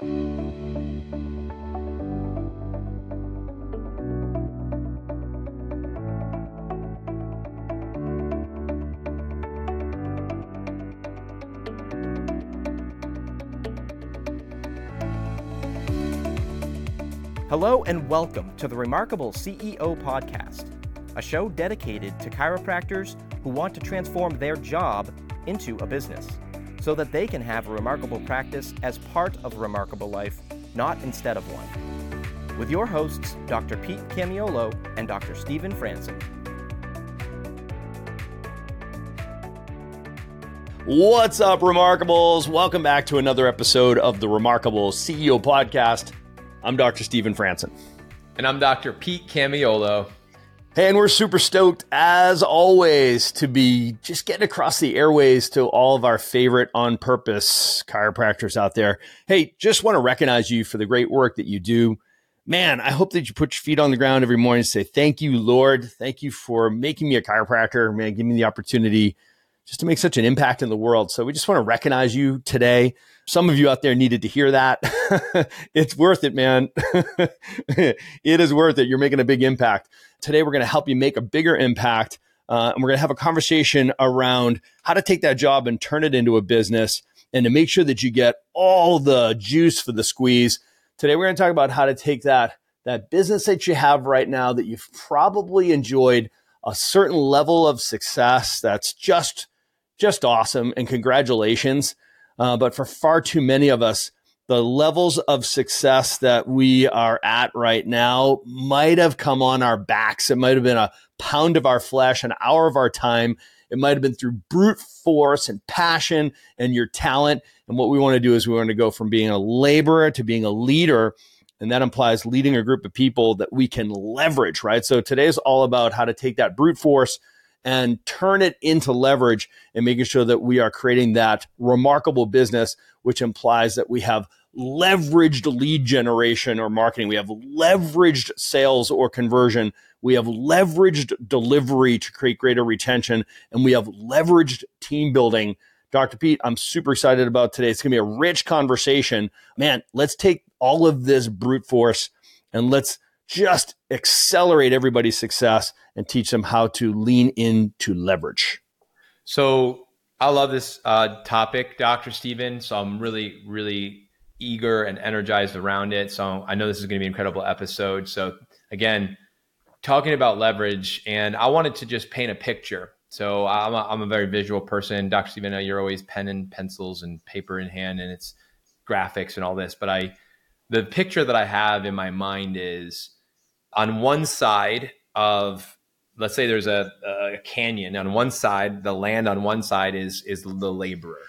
Hello and welcome to the Remarkable CEO Podcast, a show dedicated to chiropractors who want to transform their job into a business so that they can have a remarkable practice as part of a remarkable life, not instead of one. With your hosts, Dr. Pete Camiolo and Dr. Stephen Franson. What's up, Remarkables? Welcome back to another episode of the Remarkable CEO Podcast. I'm Dr. Stephen Franson. And I'm Dr. Pete Camiolo. And we're super stoked, as always, to be just getting across the airways to all of our favorite on purpose chiropractors out there. Hey, just want to recognize you for the great work that you do. Man, I hope that you put your feet on the ground every morning and say, Thank you, Lord. Thank you for making me a chiropractor. Man, give me the opportunity just to make such an impact in the world. So we just want to recognize you today. Some of you out there needed to hear that. it's worth it, man. it is worth it. You're making a big impact. Today, we're going to help you make a bigger impact. Uh, and we're going to have a conversation around how to take that job and turn it into a business and to make sure that you get all the juice for the squeeze. Today, we're going to talk about how to take that, that business that you have right now that you've probably enjoyed a certain level of success that's just just awesome and congratulations. Uh, but for far too many of us, the levels of success that we are at right now might have come on our backs. It might have been a pound of our flesh, an hour of our time. It might have been through brute force and passion and your talent. And what we want to do is we want to go from being a laborer to being a leader. And that implies leading a group of people that we can leverage, right? So today is all about how to take that brute force and turn it into leverage and making sure that we are creating that remarkable business, which implies that we have leveraged lead generation or marketing. We have leveraged sales or conversion. We have leveraged delivery to create greater retention and we have leveraged team building. Dr. Pete, I'm super excited about today. It's going to be a rich conversation. Man, let's take all of this brute force and let's just accelerate everybody's success and teach them how to lean into leverage. So I love this uh, topic, Dr. Stephen. So I'm really, really eager and energized around it. So I know this is going to be an incredible episode. So again, talking about leverage, and I wanted to just paint a picture. So I'm a, I'm a very visual person. Dr. Stephen, you're always pen and pencils and paper in hand, and it's graphics and all this. But I, the picture that I have in my mind is on one side of let's say there's a, a, canyon on one side the land on one side is is the laborer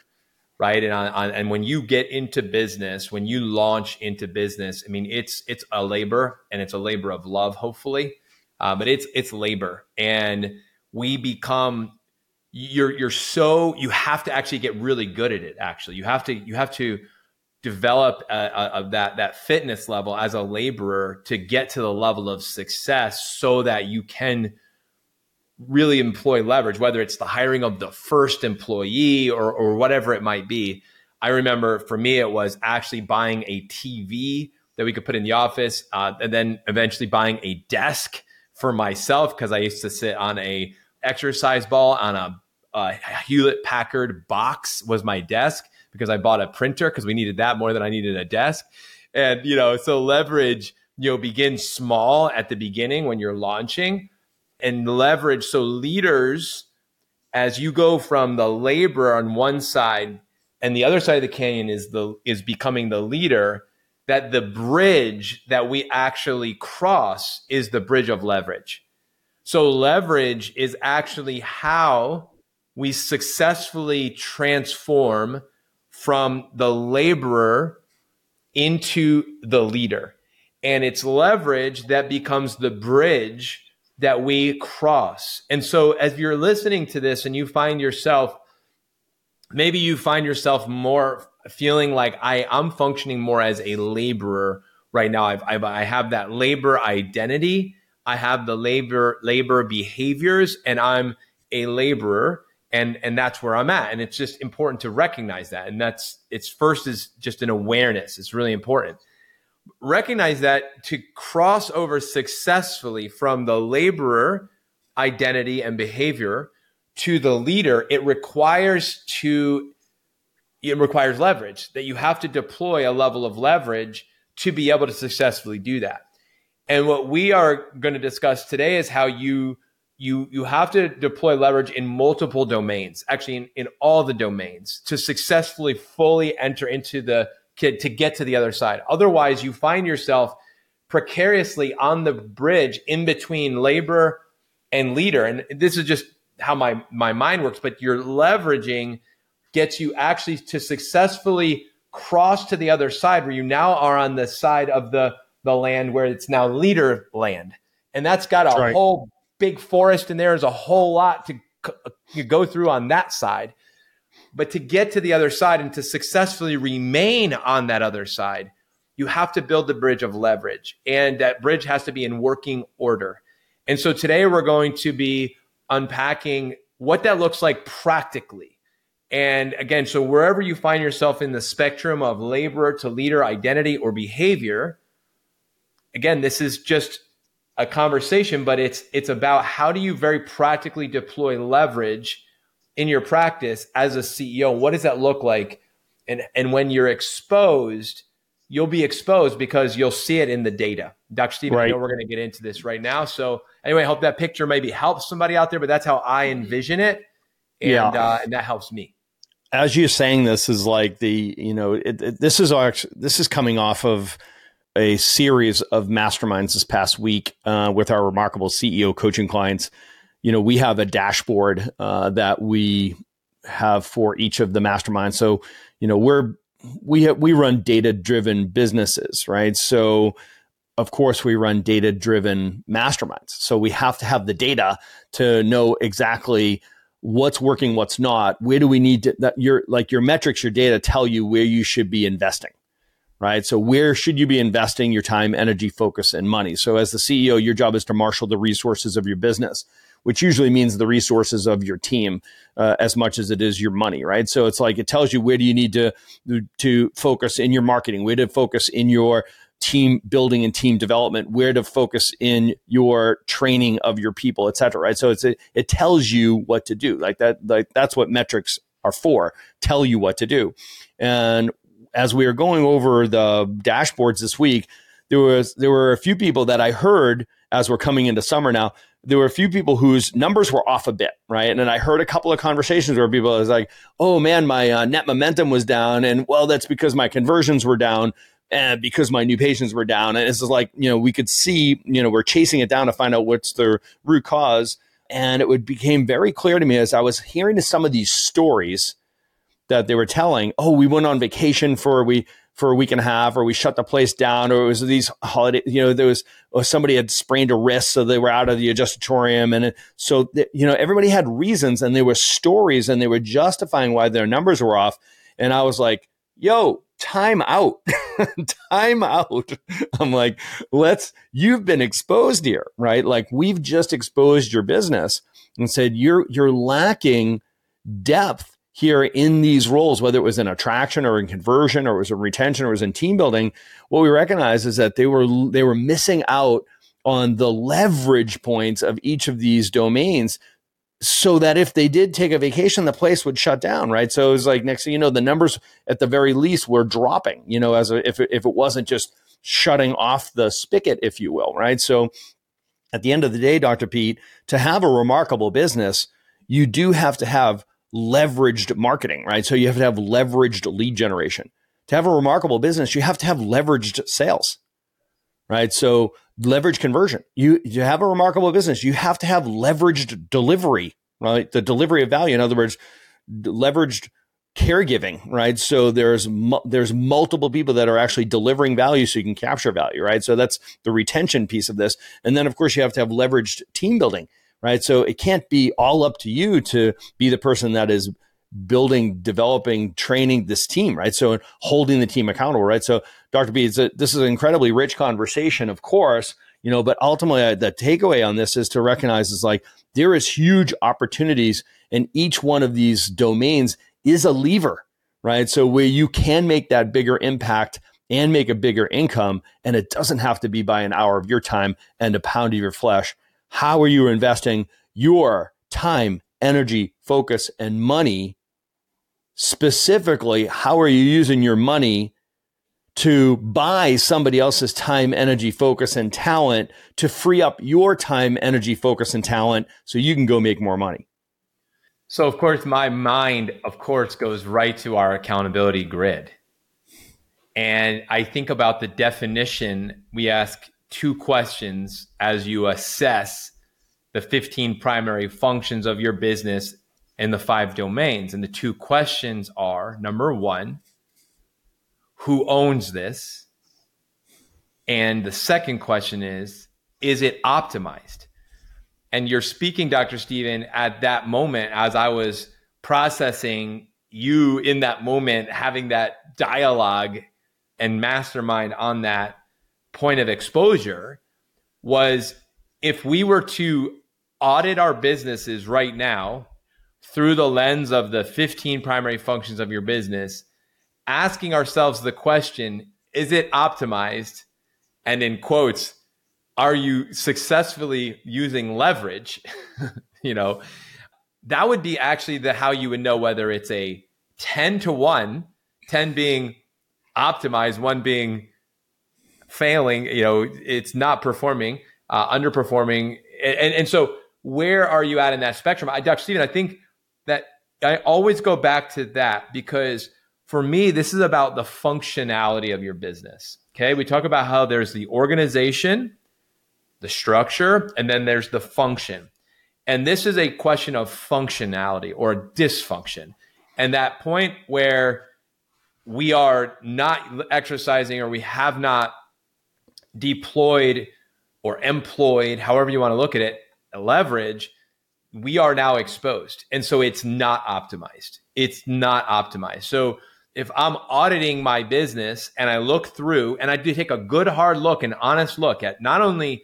right? And on, on, and when you get into business when you launch into business i mean it's it's a labor and it's a labor of love hopefully uh, but it's it's labor. And we become you're you're so you have to actually get really good at it actually. You have to you have to develop a, that that fitness level as a laborer to get to the level of success so that you can really employ leverage whether it's the hiring of the first employee or, or whatever it might be. I remember for me it was actually buying a tv that we could put in the office uh, and then eventually buying a desk for myself because i used to sit on a exercise ball on a, a hewlett packard box was my desk because I bought a printer because we needed that more than I needed a desk. And, you know, so leverage, you know, begin small at the beginning when you're launching and leverage. So leaders, as you go from the laborer on one side and the other side of the canyon is the is becoming the leader, that the bridge that we actually cross is the bridge of leverage. So leverage is actually how we successfully transform from the laborer into the leader. And it's leverage that becomes the bridge that we cross. And so, as you're listening to this and you find yourself, maybe you find yourself more feeling like I, I'm functioning more as a laborer right now. I've, I've, I have that labor identity. I have the labor labor behaviors, and I'm a laborer and and that's where i'm at. And it's just important to recognize that. And that's it's first is just an awareness. It's really important. Recognize that to cross over successfully from the laborer identity and behavior to the leader it requires to it requires leverage that you have to deploy a level of leverage to be able to successfully do that. And what we are going to discuss today is how you you you have to deploy leverage in multiple domains actually in, in all the domains to successfully fully enter into the kid to get to the other side. Otherwise you find yourself precariously on the bridge in between labor and leader. And this is just how my my mind works but you're leveraging gets you actually to successfully cross to the other side where you now are on the side of the the land where it's now leader land. And that's got a right. whole big forest and there's a whole lot to, to go through on that side. But to get to the other side and to successfully remain on that other side, you have to build the bridge of leverage. And that bridge has to be in working order. And so today we're going to be unpacking what that looks like practically. And again, so wherever you find yourself in the spectrum of laborer to leader identity or behavior, again, this is just a conversation, but it's it's about how do you very practically deploy leverage in your practice as a CEO? What does that look like? And and when you're exposed, you'll be exposed because you'll see it in the data. Dr. Stephen, right. I know we're going to get into this right now. So anyway, I hope that picture maybe helps somebody out there, but that's how I envision it. And, yeah. Uh, and that helps me. As you're saying this is like the, you know, it, it, this is our, this is coming off of a series of masterminds this past week uh, with our remarkable CEO coaching clients. You know, we have a dashboard uh, that we have for each of the masterminds. So, you know, we're we have, we run data driven businesses, right? So, of course, we run data driven masterminds. So we have to have the data to know exactly what's working, what's not. Where do we need to that your like your metrics, your data tell you where you should be investing right? So where should you be investing your time, energy, focus, and money? So as the CEO, your job is to marshal the resources of your business, which usually means the resources of your team uh, as much as it is your money, right? So it's like it tells you where do you need to to focus in your marketing, where to focus in your team building and team development, where to focus in your training of your people, et cetera, right? So it's a, it tells you what to do, like that. Like that's what metrics are for, tell you what to do. And as we were going over the dashboards this week, there was there were a few people that I heard as we're coming into summer now. There were a few people whose numbers were off a bit, right? And then I heard a couple of conversations where people was like, "Oh man, my uh, net momentum was down," and well, that's because my conversions were down and because my new patients were down. And it's like you know we could see you know we're chasing it down to find out what's the root cause. And it would became very clear to me as I was hearing some of these stories that they were telling, oh, we went on vacation for we for a week and a half, or we shut the place down, or it was these holiday, you know, there was or somebody had sprained a wrist, so they were out of the adjustatorium, and so you know everybody had reasons, and there were stories, and they were justifying why their numbers were off, and I was like, yo. Time out, time out. I'm like, let's, you've been exposed here, right? Like we've just exposed your business and said you're, you're lacking depth here in these roles, whether it was in attraction or in conversion or it was in retention or it was in team building, what we recognize is that they were they were missing out on the leverage points of each of these domains so that if they did take a vacation, the place would shut down, right? So it was like next thing you know, the numbers at the very least were dropping, you know, as a, if, if it wasn't just shutting off the spigot, if you will, right? So at the end of the day, Dr. Pete, to have a remarkable business, you do have to have leveraged marketing, right? So you have to have leveraged lead generation. To have a remarkable business, you have to have leveraged sales, right? So leverage conversion. You, you have a remarkable business, you have to have leveraged delivery, right? The delivery of value. In other words, leveraged caregiving, right? So there's there's multiple people that are actually delivering value, so you can capture value, right? So that's the retention piece of this, and then of course you have to have leveraged team building right? So it can't be all up to you to be the person that is building, developing, training this team, right? So holding the team accountable, right? So Dr. B, a, this is an incredibly rich conversation, of course, you know, but ultimately uh, the takeaway on this is to recognize is like there is huge opportunities And each one of these domains is a lever, right? So where you can make that bigger impact and make a bigger income, and it doesn't have to be by an hour of your time and a pound of your flesh. How are you investing your time, energy, focus, and money? Specifically, how are you using your money to buy somebody else's time, energy, focus, and talent to free up your time, energy, focus, and talent so you can go make more money? So, of course, my mind, of course, goes right to our accountability grid. And I think about the definition. We ask two questions as you assess the 15 primary functions of your business in the five domains. And the two questions are number one, who owns this? And the second question is, is it optimized? And you're speaking, Dr. Stephen, at that moment as I was processing you in that moment, having that dialogue and mastermind on that point of exposure was if we were to audit our businesses right now through the lens of the 15 primary functions of your business, asking ourselves the question, is it optimized? And in quotes, are you successfully using leverage? you know, that would be actually the how you would know whether it's a 10 to 1, 10 being optimized, one being failing, you know, it's not performing, uh, underperforming. And, and so where are you at in that spectrum? I, Dr. Stephen, I think that I always go back to that because for me, this is about the functionality of your business. Okay. We talk about how there's the organization, the structure, and then there's the function. And this is a question of functionality or dysfunction. And that point where we are not exercising or we have not deployed or employed, however you want to look at it, leverage, we are now exposed. And so it's not optimized. It's not optimized. So if I'm auditing my business and I look through and I do take a good hard look and honest look at not only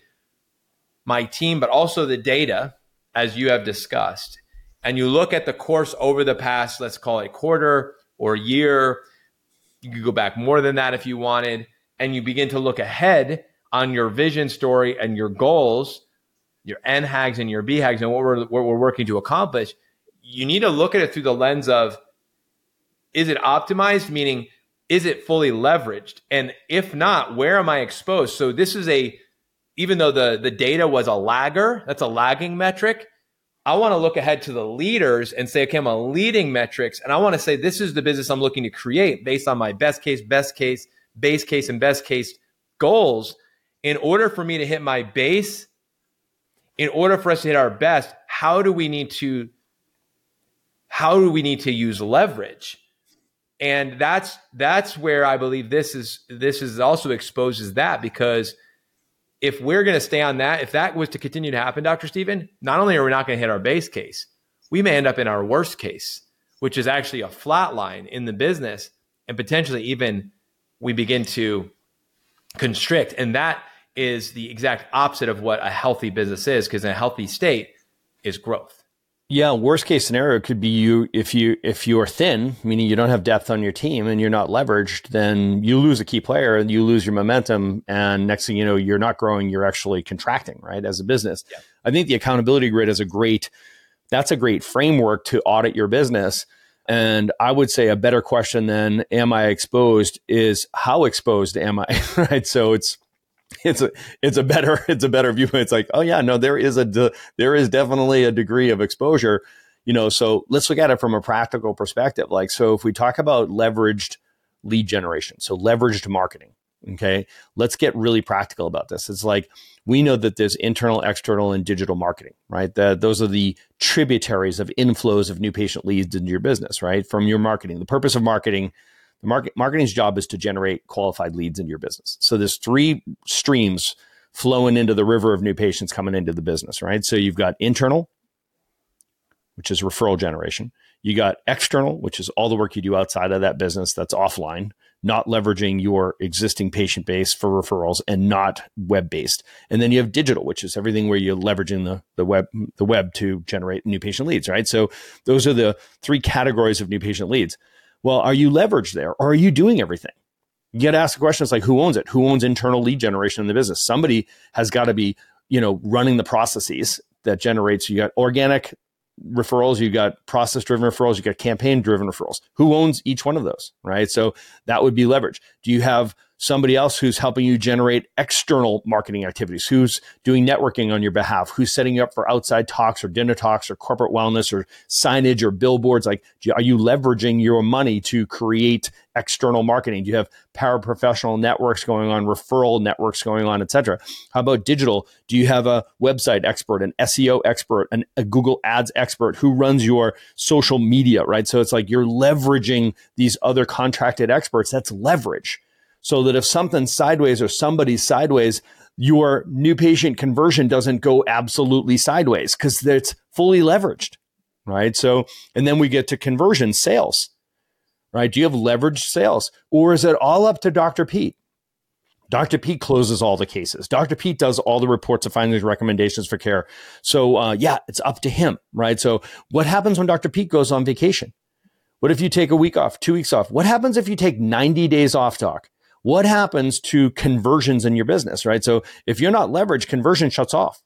my team, but also the data, as you have discussed, and you look at the course over the past, let's call it quarter or year, you could go back more than that if you wanted, and you begin to look ahead on your vision story and your goals, your NHAGs and your BHAGs, and what we're, what we're working to accomplish. You need to look at it through the lens of is it optimized? Meaning, is it fully leveraged? And if not, where am I exposed? So this is a even though the the data was a lagger, that's a lagging metric. I want to look ahead to the leaders and say, okay, I'm a leading metrics, and I want to say this is the business I'm looking to create based on my best case, best case, base case, and best case goals. In order for me to hit my base, in order for us to hit our best, how do we need to how do we need to use leverage? And that's that's where I believe this is this is also exposes that because if we're going to stay on that, if that was to continue to happen, Dr. Stephen, not only are we not going to hit our base case, we may end up in our worst case, which is actually a flat line in the business and potentially even we begin to constrict. And that is the exact opposite of what a healthy business is, because in a healthy state is growth. Yeah, worst case scenario could be you if you if you're thin, meaning you don't have depth on your team and you're not leveraged, then you lose a key player and you lose your momentum and next thing you know you're not growing, you're actually contracting, right? As a business. Yeah. I think the accountability grid is a great that's a great framework to audit your business. And I would say a better question than am I exposed is how exposed am I? right? So it's it's a it's a better it's a better view. It's like, oh yeah, no, there is a de- there is definitely a degree of exposure. You know, so let's look at it from a practical perspective. Like, so if we talk about leveraged lead generation, so leveraged marketing, okay, let's get really practical about this. It's like we know that there's internal, external, and digital marketing, right? That those are the tributaries of inflows of new patient leads into your business, right? From your marketing. The purpose of marketing the market, marketing's job is to generate qualified leads into your business. So there's three streams flowing into the river of new patients coming into the business, right? So you've got internal, which is referral generation. You got external, which is all the work you do outside of that business that's offline, not leveraging your existing patient base for referrals and not web based. And then you have digital, which is everything where you're leveraging the, the web, the web to generate new patient leads, right? So those are the three categories of new patient leads. Well, are you leveraged there or are you doing everything? You get asked questions like who owns it? Who owns internal lead generation in the business? Somebody has got to be, you know, running the processes that generates you got organic referrals, you got process driven referrals, you got campaign driven referrals. Who owns each one of those, right? So that would be leverage. Do you have somebody else who's helping you generate external marketing activities? Who's doing networking on your behalf? Who's setting you up for outside talks or dinner talks or corporate wellness or signage or billboards? Like, are you leveraging your money to create external marketing? Do you have paraprofessional networks going on, referral networks going on, etc.? How about digital? Do you have a website expert, an SEO expert, an, a Google Ads expert who runs your social media, right? So it's like you're leveraging these other contracted experts. That's leverage. So that if something's sideways or somebody's sideways, your new patient conversion doesn't go absolutely sideways because it's fully leveraged, right? So, and then we get to conversion sales right? Do you have leveraged sales or is it all up to Dr. Pete? Dr. Pete closes all the cases. Dr. Pete does all the reports of findings, recommendations for care. So, uh, yeah, it's up to him, right? So, what happens when Dr. Pete goes on vacation? What if you take a week off, two weeks off? What happens if you take 90 days off, doc? What happens to conversions in your business, right? So, if you're not leveraged, conversion shuts off.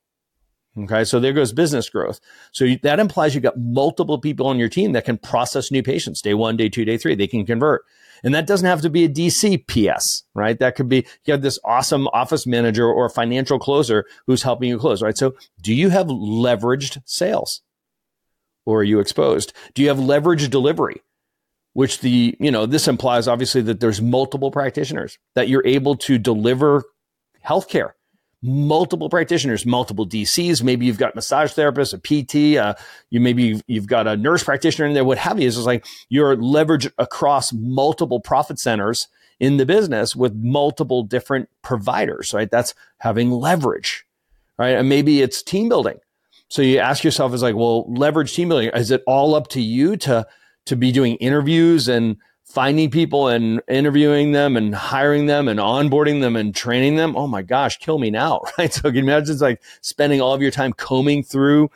Okay. So there goes business growth. So you, that implies you've got multiple people on your team that can process new patients day one, day two, day three. They can convert. And that doesn't have to be a DC PS, right? That could be, you have this awesome office manager or financial closer who's helping you close, right? So do you have leveraged sales or are you exposed? Do you have leveraged delivery? Which the, you know, this implies obviously that there's multiple practitioners that you're able to deliver healthcare multiple practitioners, multiple DCs. Maybe you've got massage therapists, a PT, uh, you maybe you've, you've, got a nurse practitioner in there, what have you. It's like you're leveraged across multiple profit centers in the business with multiple different providers, right? That's having leverage, right? And maybe it's team building. So you ask yourself, is like, well, leverage team building. Is it all up to you to to be doing interviews and finding people and interviewing them and hiring them and onboarding them and training them. Oh my gosh, kill me now, right? So can you imagine it's like spending all of your time combing through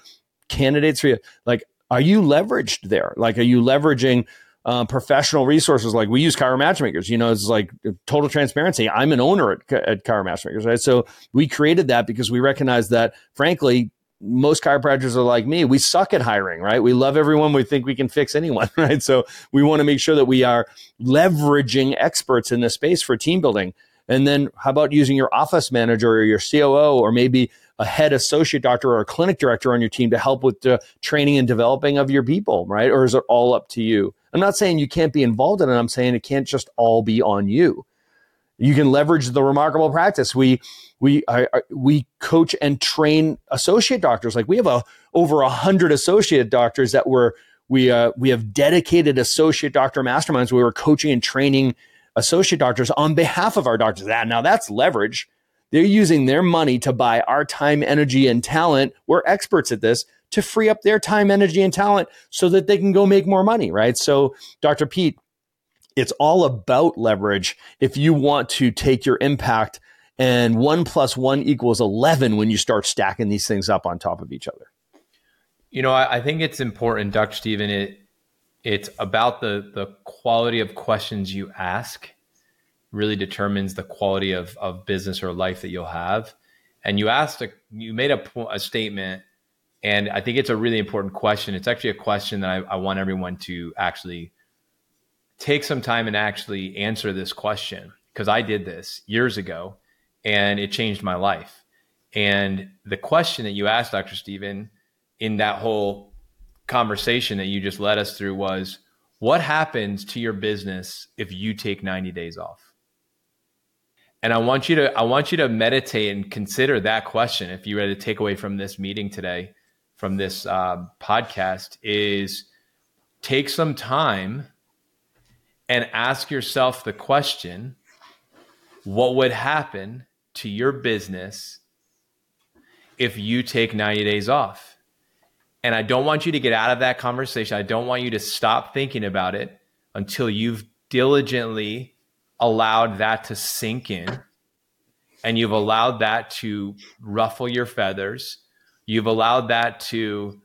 candidates for you? Like, are you leveraged there? Like, are you leveraging uh, professional resources? Like we use Chiro Matchmakers, you know, it's like total transparency. I'm an owner at, at Chiro Matchmakers, right? So we created that because we recognize that frankly, most chiropractors are like me. We suck at hiring, right? We love everyone. We think we can fix anyone, right? So we want to make sure that we are leveraging experts in this space for team building. And then how about using your office manager or your COO or maybe a head associate doctor or a clinic director on your team to help with the training and developing of your people, right? Or is it all up to you? I'm not saying you can't be involved in it. I'm saying it can't just all be on you. You can leverage the remarkable practice. We we I, we coach and train associate doctors. Like we have a over a hundred associate doctors that were we uh, we have dedicated associate doctor masterminds. We were coaching and training associate doctors on behalf of our doctors. That now that's leverage. They're using their money to buy our time, energy, and talent. We're experts at this to free up their time, energy, and talent so that they can go make more money, right? So, Dr. Pete, it's all about leverage if you want to take your impact and one plus one equals 11 when you start stacking these things up on top of each other. You know, I, I think it's important, Dr. Stephen, it, it's about the, the quality of questions you ask really determines the quality of, of business or life that you'll have. And you asked, a, you made a, a statement, and I think it's a really important question. It's actually a question that I, I want everyone to actually take some time and actually answer this question because I did this years ago and it changed my life. And the question that you asked, Dr. Stephen, in that whole conversation that you just led us through was what happens to your business if you take 90 days off? And I want you to I want you to meditate and consider that question. If you were to take away from this meeting today, from this uh, podcast, is take some time and ask yourself the question what would happen to your business if you take 90 days off? And I don't want you to get out of that conversation. I don't want you to stop thinking about it until you've diligently allowed that to sink in and you've allowed that to ruffle your feathers, you've allowed that to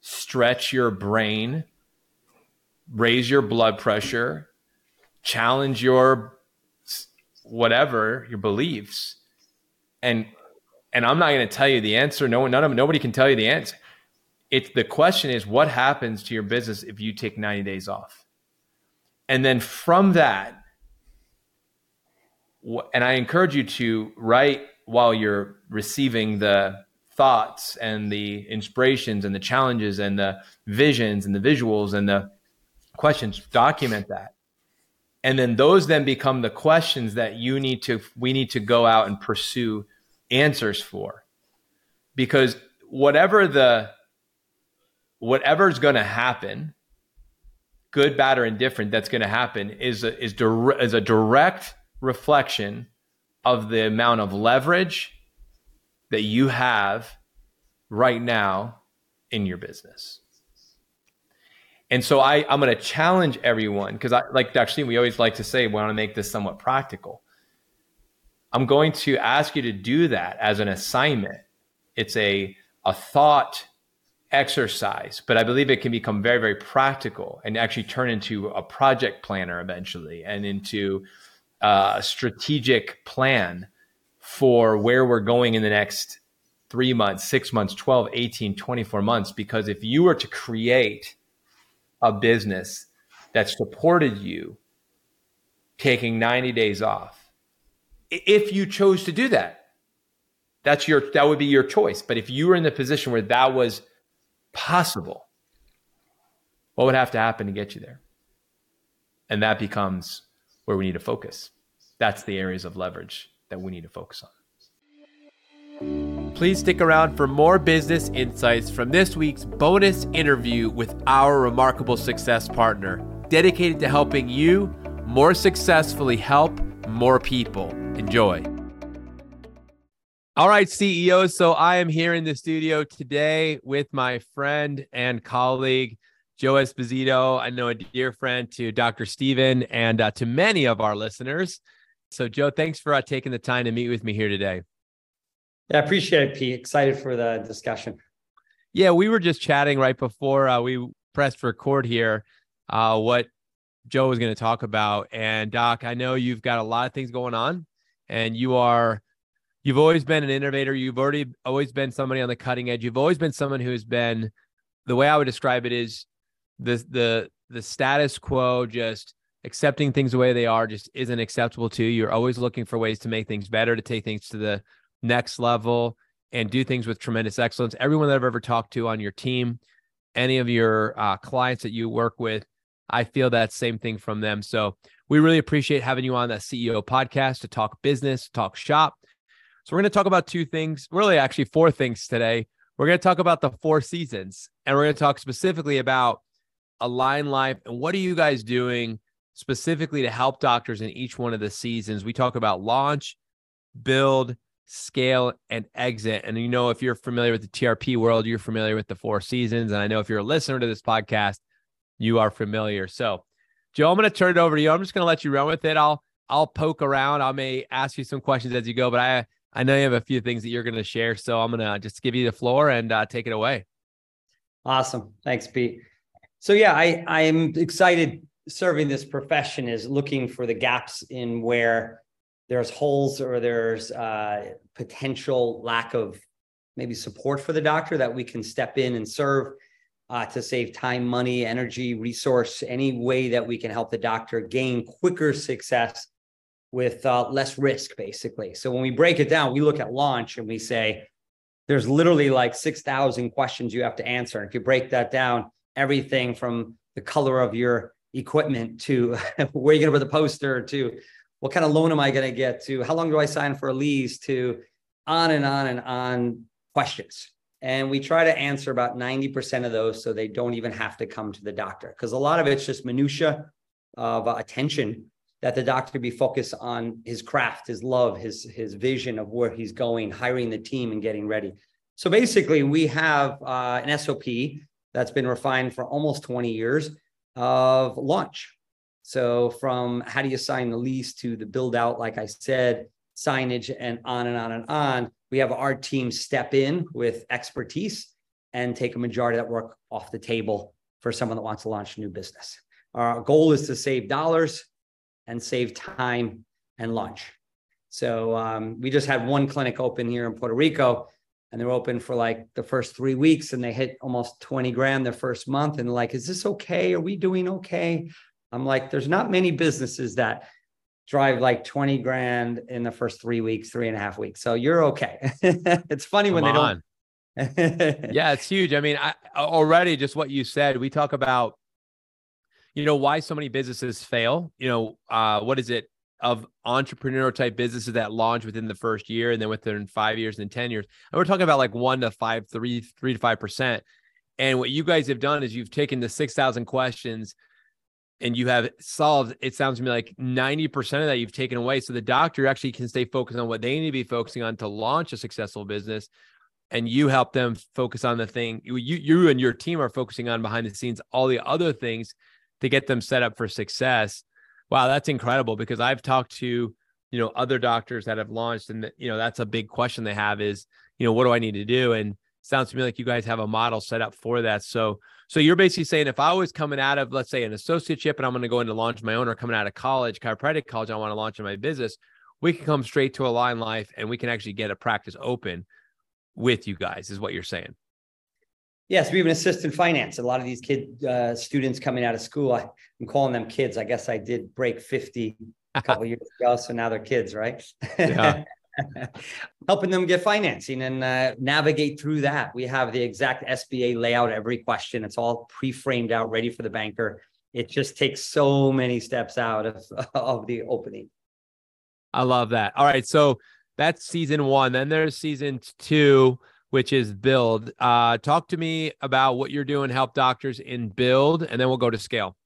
stretch your brain, raise your blood pressure, challenge your whatever your beliefs and and i'm not going to tell you the answer. No one none of nobody can tell you the answer. It's the question is what happens to your business if you take 90 days off? And then from that and i encourage you to write while you're receiving the thoughts and the inspirations and the challenges and the visions and the visuals and the questions document that and then those then become the questions that you need to we need to go out and pursue answers for. Because whatever the whatever's going to happen good bad or indifferent that's going to happen is a, is, is a direct reflection of the amount of leverage that you have right now in your business and so I, I'm going to challenge everyone because I like actually we always like to say we want to make this somewhat practical. I'm going to ask you to do that as an assignment. It's a a thought exercise, but I believe it can become very, very practical and actually turn into a project planner eventually and into a strategic plan for where we're going in the next three months, six months, 12, 18, 24 months. Because if you were to create a business that supported you taking 90 days off. If you chose to do that that's your that would be your choice. But if you were in the position where that was possible what would have to happen to get you there? And that becomes where we need to focus. That's the areas of leverage that we need to focus on Please stick around for more business insights from this week's bonus interview with our remarkable success partner, dedicated to helping you more successfully help more people. Enjoy. All right, CEOs. So I am here in the studio today with my friend and colleague, Joe Esposito. I know a dear friend to Dr. Stephen and uh, to many of our listeners. So, Joe, thanks for uh, taking the time to meet with me here today. Yeah, I appreciate it, Pete. Excited for the discussion. Yeah, we were just chatting right before uh, we pressed record here. Uh, what Joe was going to talk about, and Doc, I know you've got a lot of things going on, and you are you've always been an innovator. You've already always been somebody on the cutting edge. You've always been someone who's been the way I would describe it is the the the status quo just accepting things the way they are just isn't acceptable to you. You're always looking for ways to make things better, to take things to the next level and do things with tremendous excellence. Everyone that I've ever talked to on your team, any of your uh, clients that you work with, I feel that same thing from them. So we really appreciate having you on that CEO podcast to talk business, talk shop. So we're going to talk about two things, really actually four things today. We're going to talk about the four seasons and we're going to talk specifically about AlignLife and what are you guys doing specifically to help doctors in each one of the seasons. We talk about launch, build, scale, and exit. And you know, if you're familiar with the TRP world, you're familiar with the four seasons. And I know if you're a listener to this podcast, you are familiar. So, Joe, I'm going to turn it over to you. I'm just going to let you run with it. I'll I'll poke around. I may ask you some questions as you go, but I I know you have a few things that you're going to share. So I'm going to just give you the floor and uh, take it away. Awesome. Thanks, Pete. So yeah, I I am excited serving this profession is looking for the gaps in where there's holes or there's uh, potential lack of maybe support for the doctor that we can step in and serve uh, to save time, money, energy, resource, any way that we can help the doctor gain quicker success with uh, less risk, basically. So when we break it down, we look at launch and we say, there's literally like 6,000 questions you have to answer. And if you break that down, everything from the color of your equipment to where you're going to put the poster to what kind of loan am I going to get to how long do I sign for a lease to on and on and on questions. And we try to answer about 90% of those so they don't even have to come to the doctor because a lot of it's just minutia of attention that the doctor be focused on his craft, his love, his his vision of where he's going, hiring the team and getting ready. So basically, we have uh, an SOP that's been refined for almost 20 years of launch. So from how do you sign the lease to the build out, like I said, signage and on and on and on, we have our team step in with expertise and take a majority of that work off the table for someone that wants to launch a new business. Our goal is to save dollars and save time and launch. So um, we just had one clinic open here in Puerto Rico, and they're open for like the first three weeks, and they hit almost 20 grand the first month. And like, is this okay? Are we doing okay? I'm like, there's not many businesses that drive like 20 grand in the first three weeks, three and a half weeks. So you're okay. it's funny Come when they on. don't. yeah, it's huge. I mean, I already just what you said, we talk about, you know, why so many businesses fail. You know, uh, what is it of entrepreneur type businesses that launch within the first year and then within five years and 10 years. And we're talking about like one to five, three, three to five percent. And what you guys have done is you've taken the 6,000 questions and you have solved, it sounds to me like 90% of that you've taken away. So the doctor actually can stay focused on what they need to be focusing on to launch a successful business. And you help them focus on the thing you, you and your team are focusing on behind the scenes, all the other things to get them set up for success. Wow, that's incredible because I've talked to, you know, other doctors that have launched and you know, that's a big question they have is, you know, what do I need to do? And sounds to me like you guys have a model set up for that. So so you're basically saying if I was coming out of, let's say, an associateship and I'm going to go into launch my own or coming out of college, chiropractic college, I want to launch in my business, we can come straight to AlignLife and we can actually get a practice open with you guys, is what you're saying. Yes, we have an assistant finance. A lot of these kid uh, students coming out of school, I, am calling them kids. I guess I did break 50 a couple years ago, so now they're kids, right? Yeah. helping them get financing and uh, navigate through that. We have the exact SBA layout, every question. It's all pre-framed out, ready for the banker. It just takes so many steps out of, of the opening. I love that. All right. So that's season one. Then there's season two, which is build. Uh, talk to me about what you're doing, help doctors in build, and then we'll go to scale.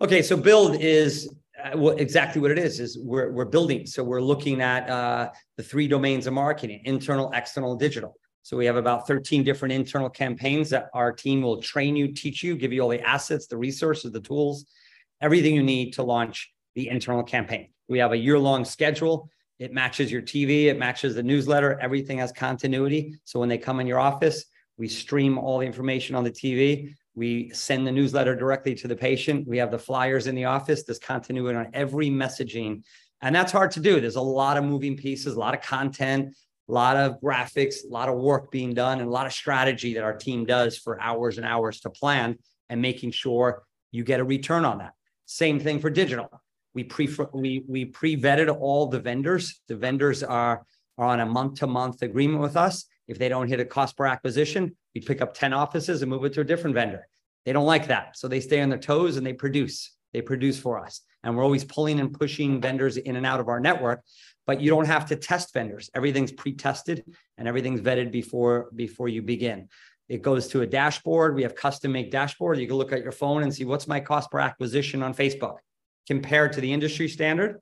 Okay. So build is uh, exactly what it is is we're, we're building. So we're looking at uh, the three domains of marketing internal external digital. So we have about 13 different internal campaigns that our team will train you teach you give you all the assets the resources the tools everything you need to launch the internal campaign. We have a year-long schedule. It matches your tv it matches the newsletter everything has continuity. So when they come in your office we stream all the information on the tv we send the newsletter directly to the patient. We have the flyers in the office. There's continuity on every messaging. And that's hard to do. There's a lot of moving pieces, a lot of content, a lot of graphics, a lot of work being done, and a lot of strategy that our team does for hours and hours to plan and making sure you get a return on that. Same thing for digital. We pre we we pre-vetted all the vendors. The vendors are, are on a month-to-month agreement with us. If they don't hit a cost per acquisition, we pick up 10 offices and move it to a different vendor. They don't like that. So they stay on their toes and they produce. They produce for us. And we're always pulling and pushing vendors in and out of our network, but you don't have to test vendors. Everything's pre-tested and everything's vetted before before you begin. It goes to a dashboard. We have custom make dashboard. You can look at your phone and see what's my cost per acquisition on Facebook compared to the industry standard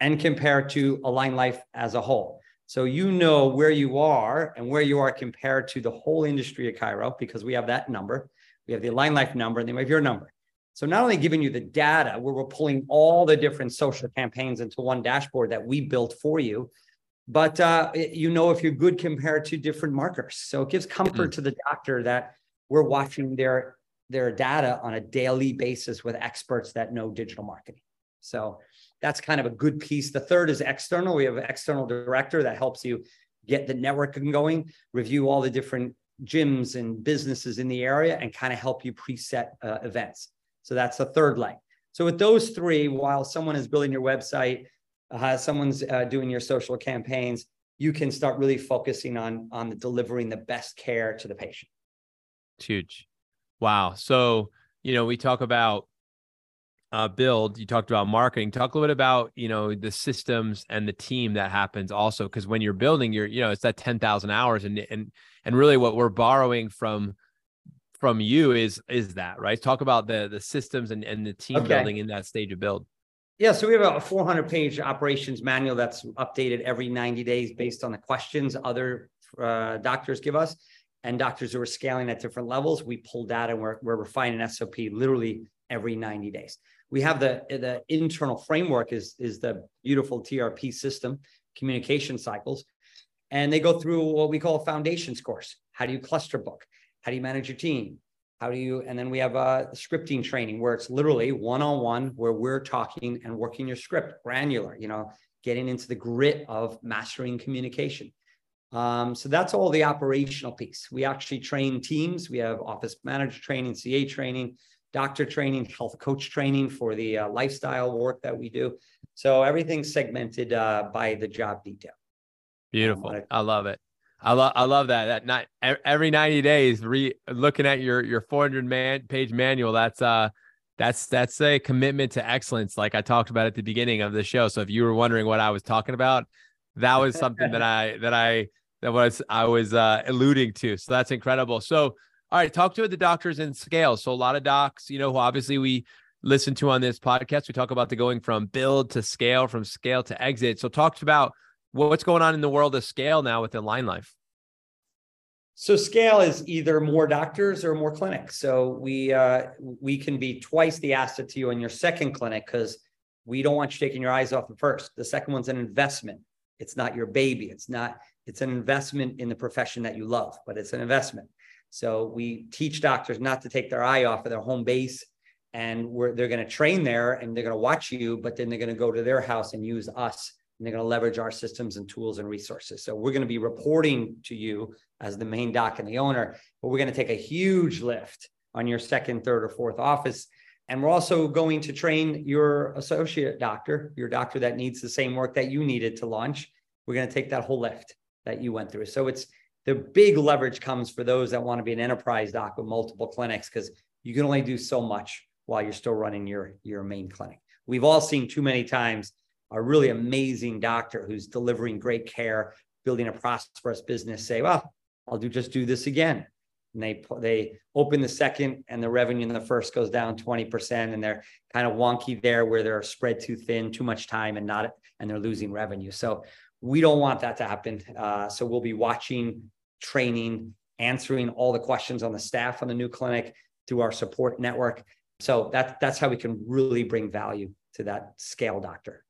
and compared to AlignLife as a whole. So you know where you are and where you are compared to the whole industry of chiro because we have that number. We have the AlignLife number and then we have your number. So not only giving you the data where we're pulling all the different social campaigns into one dashboard that we built for you, but uh, you know if you're good compared to different markers. So it gives comfort mm-hmm. to the doctor that we're watching their their data on a daily basis with experts that know digital marketing. So that's kind of a good piece. The third is external. We have an external director that helps you get the networking going, review all the different gyms and businesses in the area, and kind of help you preset uh, events. So that's the third leg. So with those three, while someone is building your website, uh, someone's uh, doing your social campaigns, you can start really focusing on on the delivering the best care to the patient. It's huge. Wow. So you know we talk about uh, build, you talked about marketing. Talk a little bit about you know the systems and the team that happens also because when you're building, you're you know it's that ten thousand hours and and and really what we're borrowing from from you is is that right? Talk about the the systems and and the team okay. building in that stage of build. Yeah, so we have a 400 page operations manual that's updated every 90 days based on the questions other uh, doctors give us and doctors who are scaling at different levels. We pull data and we're, we're refining SOP literally every 90 days. We have the the internal framework is is the beautiful TRP system, communication cycles, and they go through what we call a foundations course. How do you cluster book? How do you manage your team? How do you? And then we have a scripting training where it's literally one on one, where we're talking and working your script, granular. You know, getting into the grit of mastering communication. Um, so that's all the operational piece. We actually train teams. We have office manager training, CA training, doctor training, health coach training for the uh, lifestyle work that we do. So everything's segmented uh, by the job detail. Beautiful. Um, I love it. I love I love that. That not every 90 days re looking at your your 400 man page manual. That's uh that's that's a commitment to excellence like I talked about at the beginning of the show. So if you were wondering what I was talking about, that was something that I that I that was I was uh alluding to. So that's incredible. So all right, talk to the doctors in scale. So a lot of docs, you know, who obviously we listen to on this podcast, we talk about the going from build to scale, from scale to exit. So talk about what's going on in the world of scale now within AlignLife. So scale is either more doctors or more clinics. So we uh, we can be twice the asset to you in your second clinic because we don't want you taking your eyes off the first. The second one's an investment. It's not your baby. It's not. It's an investment in the profession that you love, but it's an investment. So we teach doctors not to take their eye off of their home base and they're going to train there and they're going to watch you, but then they're going to go to their house and use us and they're going to leverage our systems and tools and resources. So we're going to be reporting to you as the main doc and the owner, but we're going to take a huge lift on your second, third, or fourth office. And we're also going to train your associate doctor, your doctor that needs the same work that you needed to launch. We're going to take that whole lift that you went through. So it's the big leverage comes for those that want to be an enterprise doc with multiple clinics because you can only do so much while you're still running your your main clinic. We've all seen too many times a really amazing doctor who's delivering great care, building a prosperous business say, "Well, I'll do just do this again." And they they open the second and the revenue in the first goes down 20% and they're kind of wonky there where they're spread too thin, too much time and not and they're losing revenue. So we don't want that to happen. Uh, so we'll be watching training, answering all the questions on the staff on the new clinic through our support network. So that, that's how we can really bring value to that scale doctor.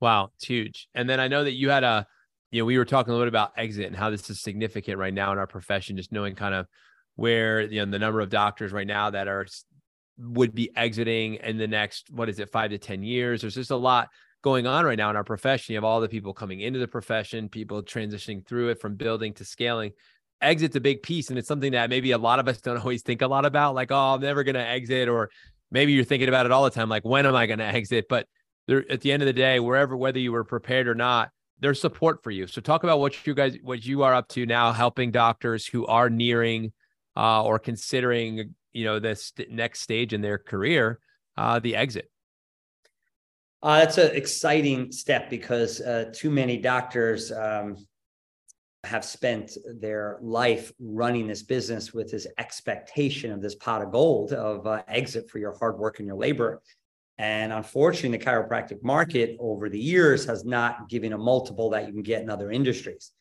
Wow, it's huge. And then I know that you had a, you know, we were talking a little bit about exit and how this is significant right now in our profession, just knowing kind of where, you know, the number of doctors right now that are would be exiting in the next, what is it, five to 10 years. There's just a lot going on right now in our profession. You have all the people coming into the profession, people transitioning through it from building to scaling. Exit's a big piece, and it's something that maybe a lot of us don't always think a lot about. Like, oh, I'm never going to exit, or maybe you're thinking about it all the time. Like, when am I going to exit? But there, at the end of the day, wherever, whether you were prepared or not, there's support for you. So talk about what you guys, what you are up to now, helping doctors who are nearing uh, or considering, you know, this next stage in their career, uh, the exit. Uh, that's an exciting step because uh, too many doctors um, have spent their life running this business with this expectation of this pot of gold of uh, exit for your hard work and your labor. And unfortunately, the chiropractic market over the years has not given a multiple that you can get in other industries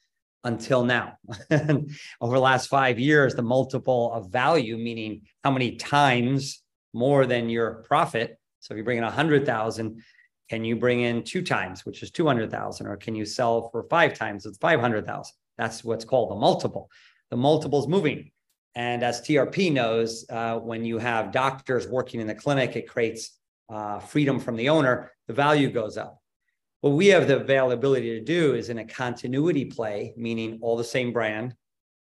until now. over the last five years, the multiple of value, meaning how many times more than your profit. So if you bring in a hundred thousand, can you bring in two times, which is 200,000, or can you sell for five times? It's 500,000. That's what's called the multiple. The multiple is moving. And as TRP knows, uh, when you have doctors working in the clinic, it creates uh, freedom from the owner, the value goes up. What we have the availability to do is in a continuity play, meaning all the same brand,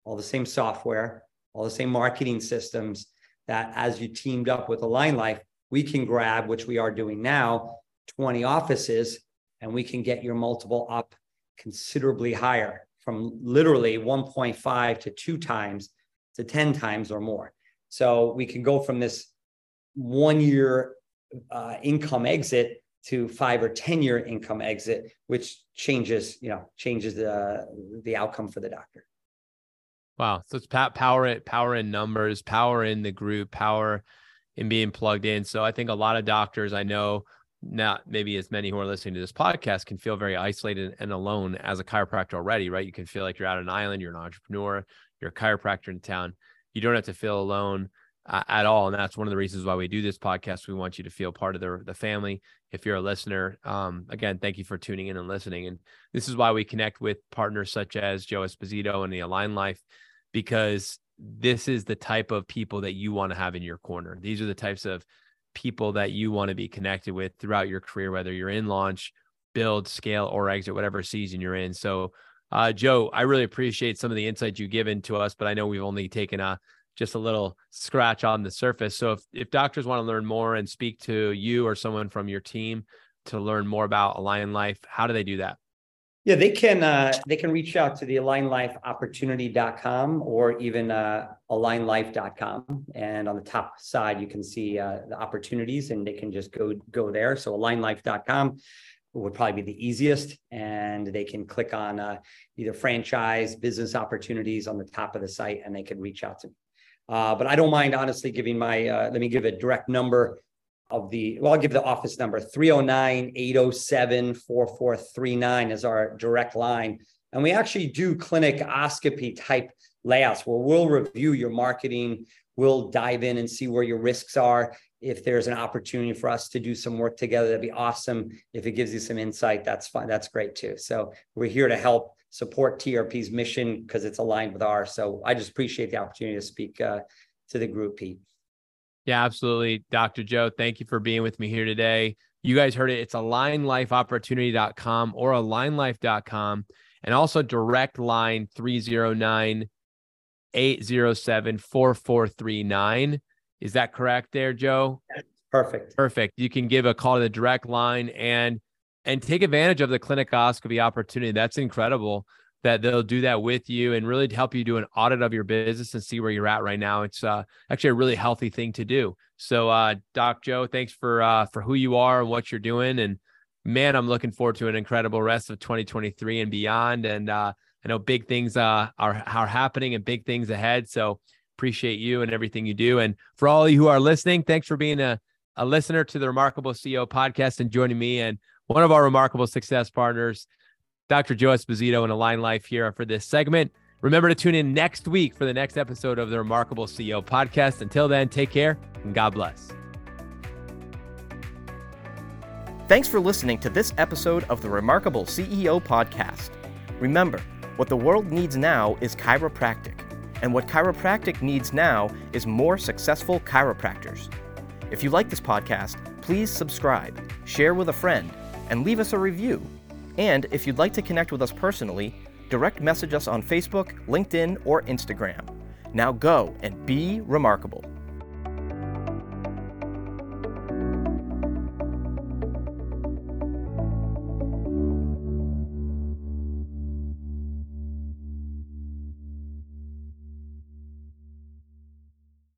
all the same software, all the same marketing systems, that as you teamed up with AlignLife, we can grab, which we are doing now, 20 offices and we can get your multiple up considerably higher from literally 1.5 to two times to 10 times or more. So we can go from this one year uh, income exit to five or 10 year income exit, which changes, you know, changes the, the outcome for the doctor. Wow. So it's power, power in numbers, power in the group, power in being plugged in. So I think a lot of doctors I know not maybe as many who are listening to this podcast can feel very isolated and alone as a chiropractor already, right? You can feel like you're out on an island, you're an entrepreneur, you're a chiropractor in town. You don't have to feel alone. uh, at all. And that's one of the reasons why we do this podcast. We want you to feel part of the, the family. If you're a listener, um, again, thank you for tuning in and listening. And this is why we connect with partners such as Joe Esposito and the AlignLife, because this is the type of people that you want to have in your corner. These are the types of people that you want to be connected with throughout your career, whether you're in launch, build, scale, or exit, whatever season you're in. So, uh, Joe, I really appreciate some of the insights you've given to us, but I know we've only taken a just a little scratch on the surface. So if, if doctors want to learn more and speak to you or someone from your team to learn more about AlignLife, how do they do that? Yeah, they can uh, they can reach out to the alignlifeopportunity.com or even uh, alignlife.com. And on the top side, you can see uh, the opportunities and they can just go go there. So alignlife.com would probably be the easiest. And they can click on uh, either franchise, business opportunities on the top of the site, and they can reach out to me. Uh, but I don't mind honestly giving my, uh, let me give a direct number of the, well, I'll give the office number 309 807 4439 is our direct line. And we actually do clinicoscopy type layouts where we'll review your marketing, we'll dive in and see where your risks are. If there's an opportunity for us to do some work together, that'd be awesome. If it gives you some insight, that's fine. That's great too. So we're here to help support TRP's mission because it's aligned with ours. So I just appreciate the opportunity to speak uh, to the group, Pete. Yeah, absolutely. Dr. Joe, thank you for being with me here today. You guys heard it. It's alignlifeopportunity.com or alignlife.com and also direct line 309 807 4439. Is that correct there, Joe? Perfect. Perfect. You can give a call to the direct line and and take advantage of the clinicoscopy opportunity. That's incredible that they'll do that with you and really help you do an audit of your business and see where you're at right now. It's uh, actually a really healthy thing to do. So, uh, Doc Joe, thanks for uh, for who you are and what you're doing. And man, I'm looking forward to an incredible rest of 2023 and beyond. And uh, I know big things uh, are are happening and big things ahead. So appreciate you and everything you do. And for all you who are listening, thanks for being a a listener to the Remarkable CEO podcast and joining me and one of our remarkable success partners, Dr. Joe Esposito and AlignLife here for this segment. Remember to tune in next week for the next episode of the Remarkable CEO podcast. Until then, take care and God bless. Thanks for listening to this episode of the Remarkable CEO podcast. Remember, what the world needs now is chiropractic, and what chiropractic needs now is more successful chiropractors. If you like this podcast, please subscribe, share with a friend, and leave us a review. And if you'd like to connect with us personally, direct message us on Facebook, LinkedIn, or Instagram. Now go and be remarkable.